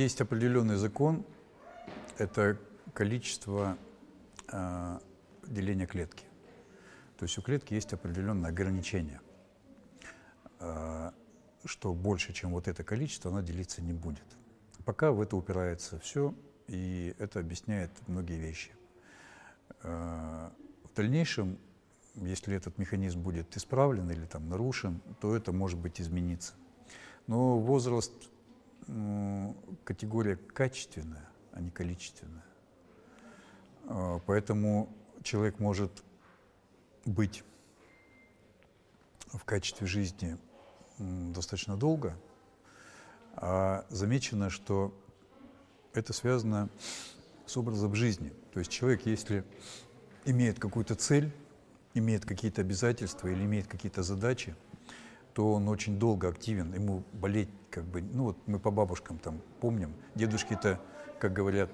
есть определенный закон, это количество э, деления клетки. То есть у клетки есть определенное ограничение, э, что больше, чем вот это количество, она делиться не будет. Пока в это упирается все, и это объясняет многие вещи. Э, в дальнейшем, если этот механизм будет исправлен или там нарушен, то это может быть измениться. Но возраст категория качественная, а не количественная. Э, поэтому человек может быть в качестве жизни достаточно долго, а замечено, что это связано с образом жизни. То есть человек, если имеет какую-то цель, имеет какие-то обязательства или имеет какие-то задачи, то он очень долго активен, ему болеть как бы, ну вот мы по бабушкам там помним, дедушки-то, как говорят,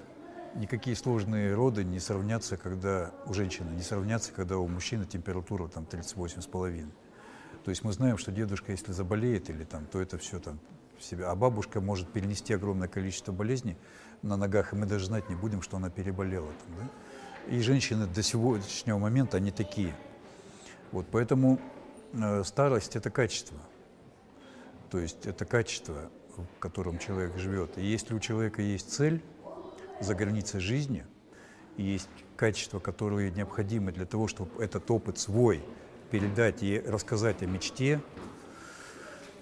никакие сложные роды не сравнятся, когда у женщины, не сравнятся, когда у мужчины температура там 38,5. То есть мы знаем, что дедушка, если заболеет или там, то это все там в себя. А бабушка может перенести огромное количество болезней на ногах, и мы даже знать не будем, что она переболела. Там, да? И женщины до сегодняшнего момента, они такие. Вот, поэтому старость – это качество. То есть это качество, в котором человек живет. И если у человека есть цель – за границей жизни, есть качества, которые необходимы для того, чтобы этот опыт свой передать и рассказать о мечте,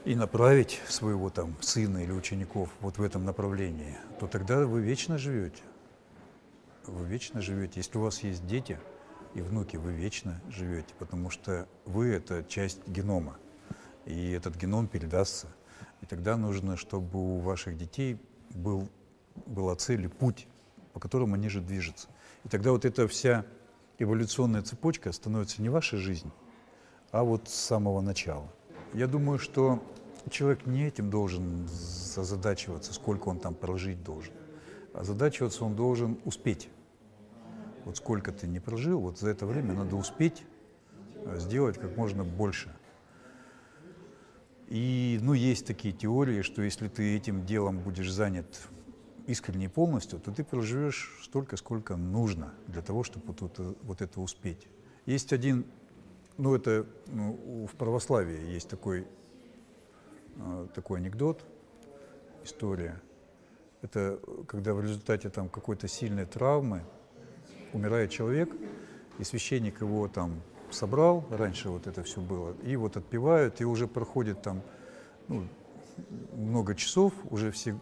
и направить своего там сына или учеников вот в этом направлении, то тогда вы вечно живете. Вы вечно живете. Если у вас есть дети и внуки, вы вечно живете, потому что вы – это часть генома, и этот геном передастся. И тогда нужно, чтобы у ваших детей был была цель и путь, по которому они же движутся. И тогда вот эта вся эволюционная цепочка становится не вашей жизнью, а вот с самого начала. Я думаю, что человек не этим должен озадачиваться, сколько он там прожить должен. Озадачиваться он должен успеть. Вот сколько ты не прожил, вот за это время надо успеть э, сделать как можно больше. И, ну, есть такие теории, что если ты этим делом будешь занят искренне полностью, то ты проживешь столько, сколько нужно для того, чтобы вот это, вот это успеть. Есть один, ну это ну, в православии есть такой, э, такой анекдот, история. Это когда в результате там какой-то сильной травмы умирает человек, и священник его там собрал, раньше вот это все было, и вот отпевают, и уже проходит там ну, много часов, уже все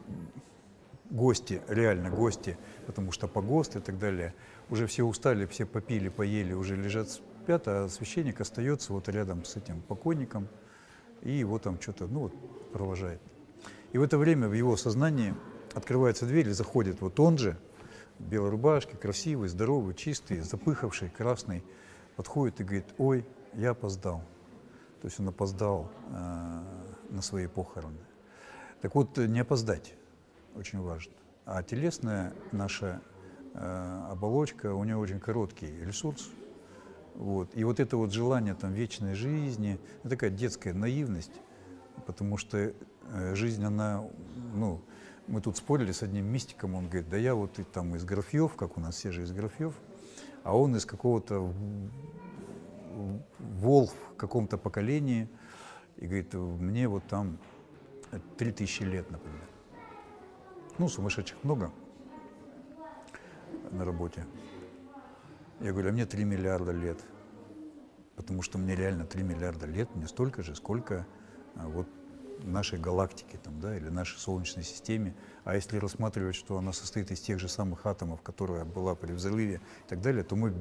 гости, реально гости, потому что погост и так далее, уже все устали, все попили, поели, уже лежат спят, а священник остается вот рядом с этим покойником и его там что-то, ну вот, провожает. И в это время в его сознании открывается дверь и заходит вот он же, белой рубашке, красивый, здоровый, чистый, запыхавший, красный, подходит и говорит, ой, я опоздал. То есть он опоздал э, на свои похороны. Так вот, не опоздать очень важно. А телесная наша э, оболочка, у нее очень короткий ресурс. Вот. И вот это вот желание там, вечной жизни, это такая детская наивность, потому что э, жизнь, она, ну, мы тут спорили с одним мистиком, он говорит, да я вот и, там из Графьев, как у нас все же из Графьев, а он из какого-то волк в каком-то поколении, и говорит, мне вот там 3000 лет, например. Ну, сумасшедших много на работе. Я говорю, а мне 3 миллиарда лет. Потому что мне реально 3 миллиарда лет, мне столько же, сколько а, вот нашей галактики там, да, или нашей Солнечной системе. А если рассматривать, что она состоит из тех же самых атомов, которая была при взрыве и так далее, то мы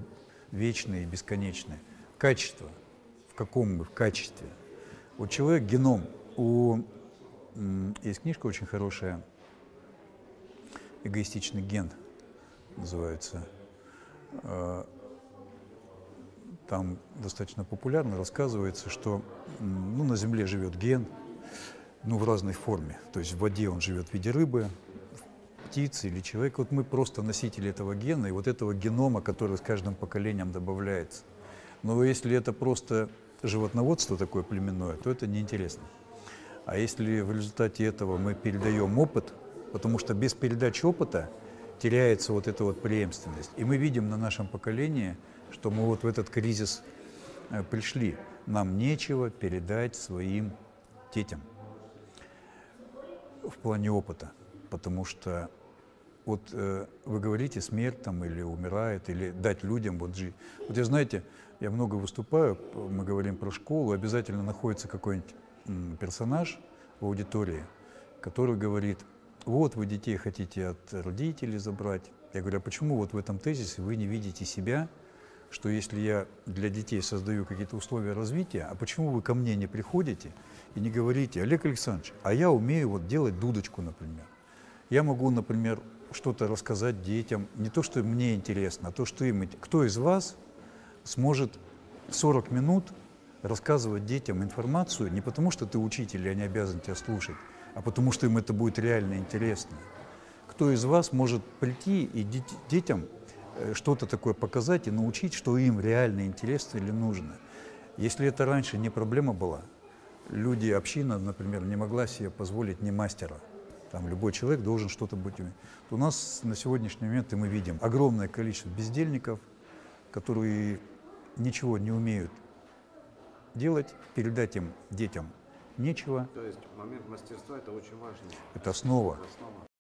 вечные и бесконечные. Качество. В каком мы? В качестве. Вот человек геном. У, есть книжка очень хорошая эгоистичный ген называется. А, там достаточно популярно рассказывается, что ну, на Земле живет ген, ну, в разной форме. То есть в воде он живет в виде рыбы, птицы или человека. Вот мы просто носители этого гена и вот этого генома, который с каждым поколением добавляется. Но если это просто животноводство такое племенное, то это неинтересно. А если в результате этого мы передаем опыт потому что без передачи опыта теряется вот эта вот преемственность. И мы видим на нашем поколении, что мы вот в этот кризис э, пришли. Нам нечего передать своим детям в плане опыта, потому что вот э, вы говорите смерть там или умирает, или дать людям вот жить. Вот я знаете, я много выступаю, мы говорим про школу, обязательно находится какой-нибудь персонаж в аудитории, который говорит, вот вы детей хотите от родителей забрать. Я говорю, а почему вот в этом тезисе вы не видите себя, что если я для детей создаю какие-то условия развития, а почему вы ко мне не приходите и не говорите, Олег Александрович, а я умею вот делать дудочку, например. Я могу, например, что-то рассказать детям, не то, что мне интересно, а то, что им... Кто из вас сможет 40 минут рассказывать детям информацию не потому, что ты учитель, и они обязаны тебя слушать, а потому, что им это будет реально интересно. Кто из вас может прийти и детям что-то такое показать и научить, что им реально интересно или нужно? Если это раньше не проблема была, люди, община, например, не могла себе позволить не мастера – там любой человек должен что-то быть уметь. У нас на сегодняшний момент, и мы видим, огромное количество бездельников, которые ничего не умеют делать, передать им детям нечего. То есть момент мастерства это очень важно. Это основа. Это основа.